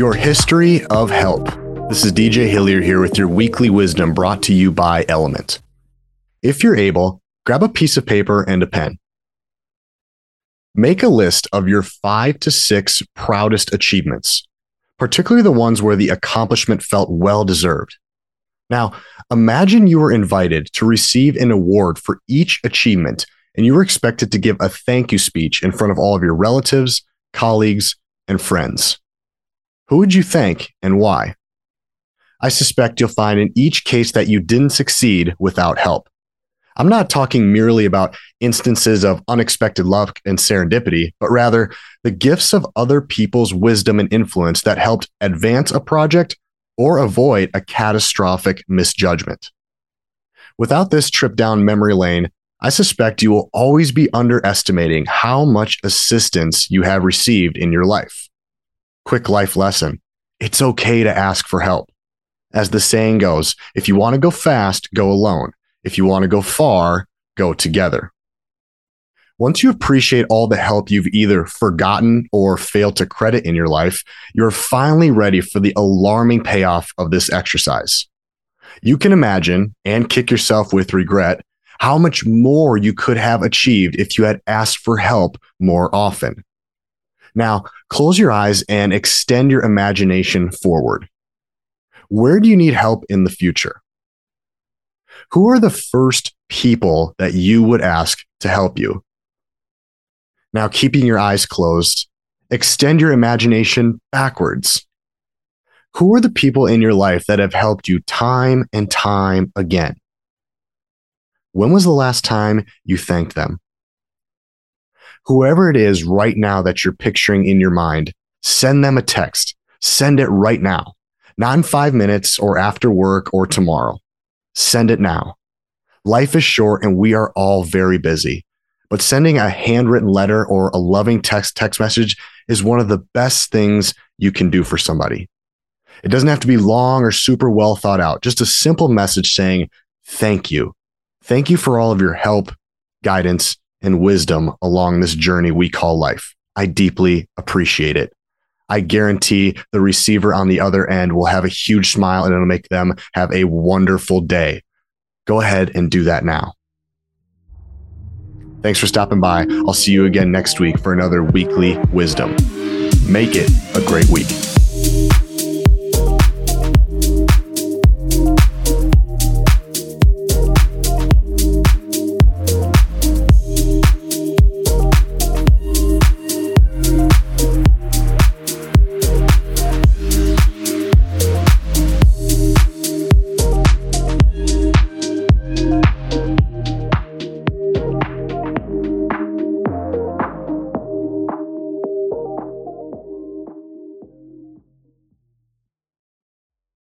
Your history of help. This is DJ Hillier here with your weekly wisdom brought to you by Element. If you're able, grab a piece of paper and a pen. Make a list of your five to six proudest achievements, particularly the ones where the accomplishment felt well deserved. Now, imagine you were invited to receive an award for each achievement and you were expected to give a thank you speech in front of all of your relatives, colleagues, and friends. Who would you thank and why? I suspect you'll find in each case that you didn't succeed without help. I'm not talking merely about instances of unexpected luck and serendipity, but rather the gifts of other people's wisdom and influence that helped advance a project or avoid a catastrophic misjudgment. Without this trip down memory lane, I suspect you will always be underestimating how much assistance you have received in your life. Quick life lesson it's okay to ask for help. As the saying goes, if you want to go fast, go alone. If you want to go far, go together. Once you appreciate all the help you've either forgotten or failed to credit in your life, you're finally ready for the alarming payoff of this exercise. You can imagine and kick yourself with regret how much more you could have achieved if you had asked for help more often. Now, close your eyes and extend your imagination forward. Where do you need help in the future? Who are the first people that you would ask to help you? Now, keeping your eyes closed, extend your imagination backwards. Who are the people in your life that have helped you time and time again? When was the last time you thanked them? Whoever it is right now that you're picturing in your mind, send them a text. Send it right now, not in five minutes or after work or tomorrow. Send it now. Life is short and we are all very busy, but sending a handwritten letter or a loving text text message is one of the best things you can do for somebody. It doesn't have to be long or super well thought out. Just a simple message saying, thank you. Thank you for all of your help, guidance, and wisdom along this journey we call life. I deeply appreciate it. I guarantee the receiver on the other end will have a huge smile and it'll make them have a wonderful day. Go ahead and do that now. Thanks for stopping by. I'll see you again next week for another weekly wisdom. Make it a great week.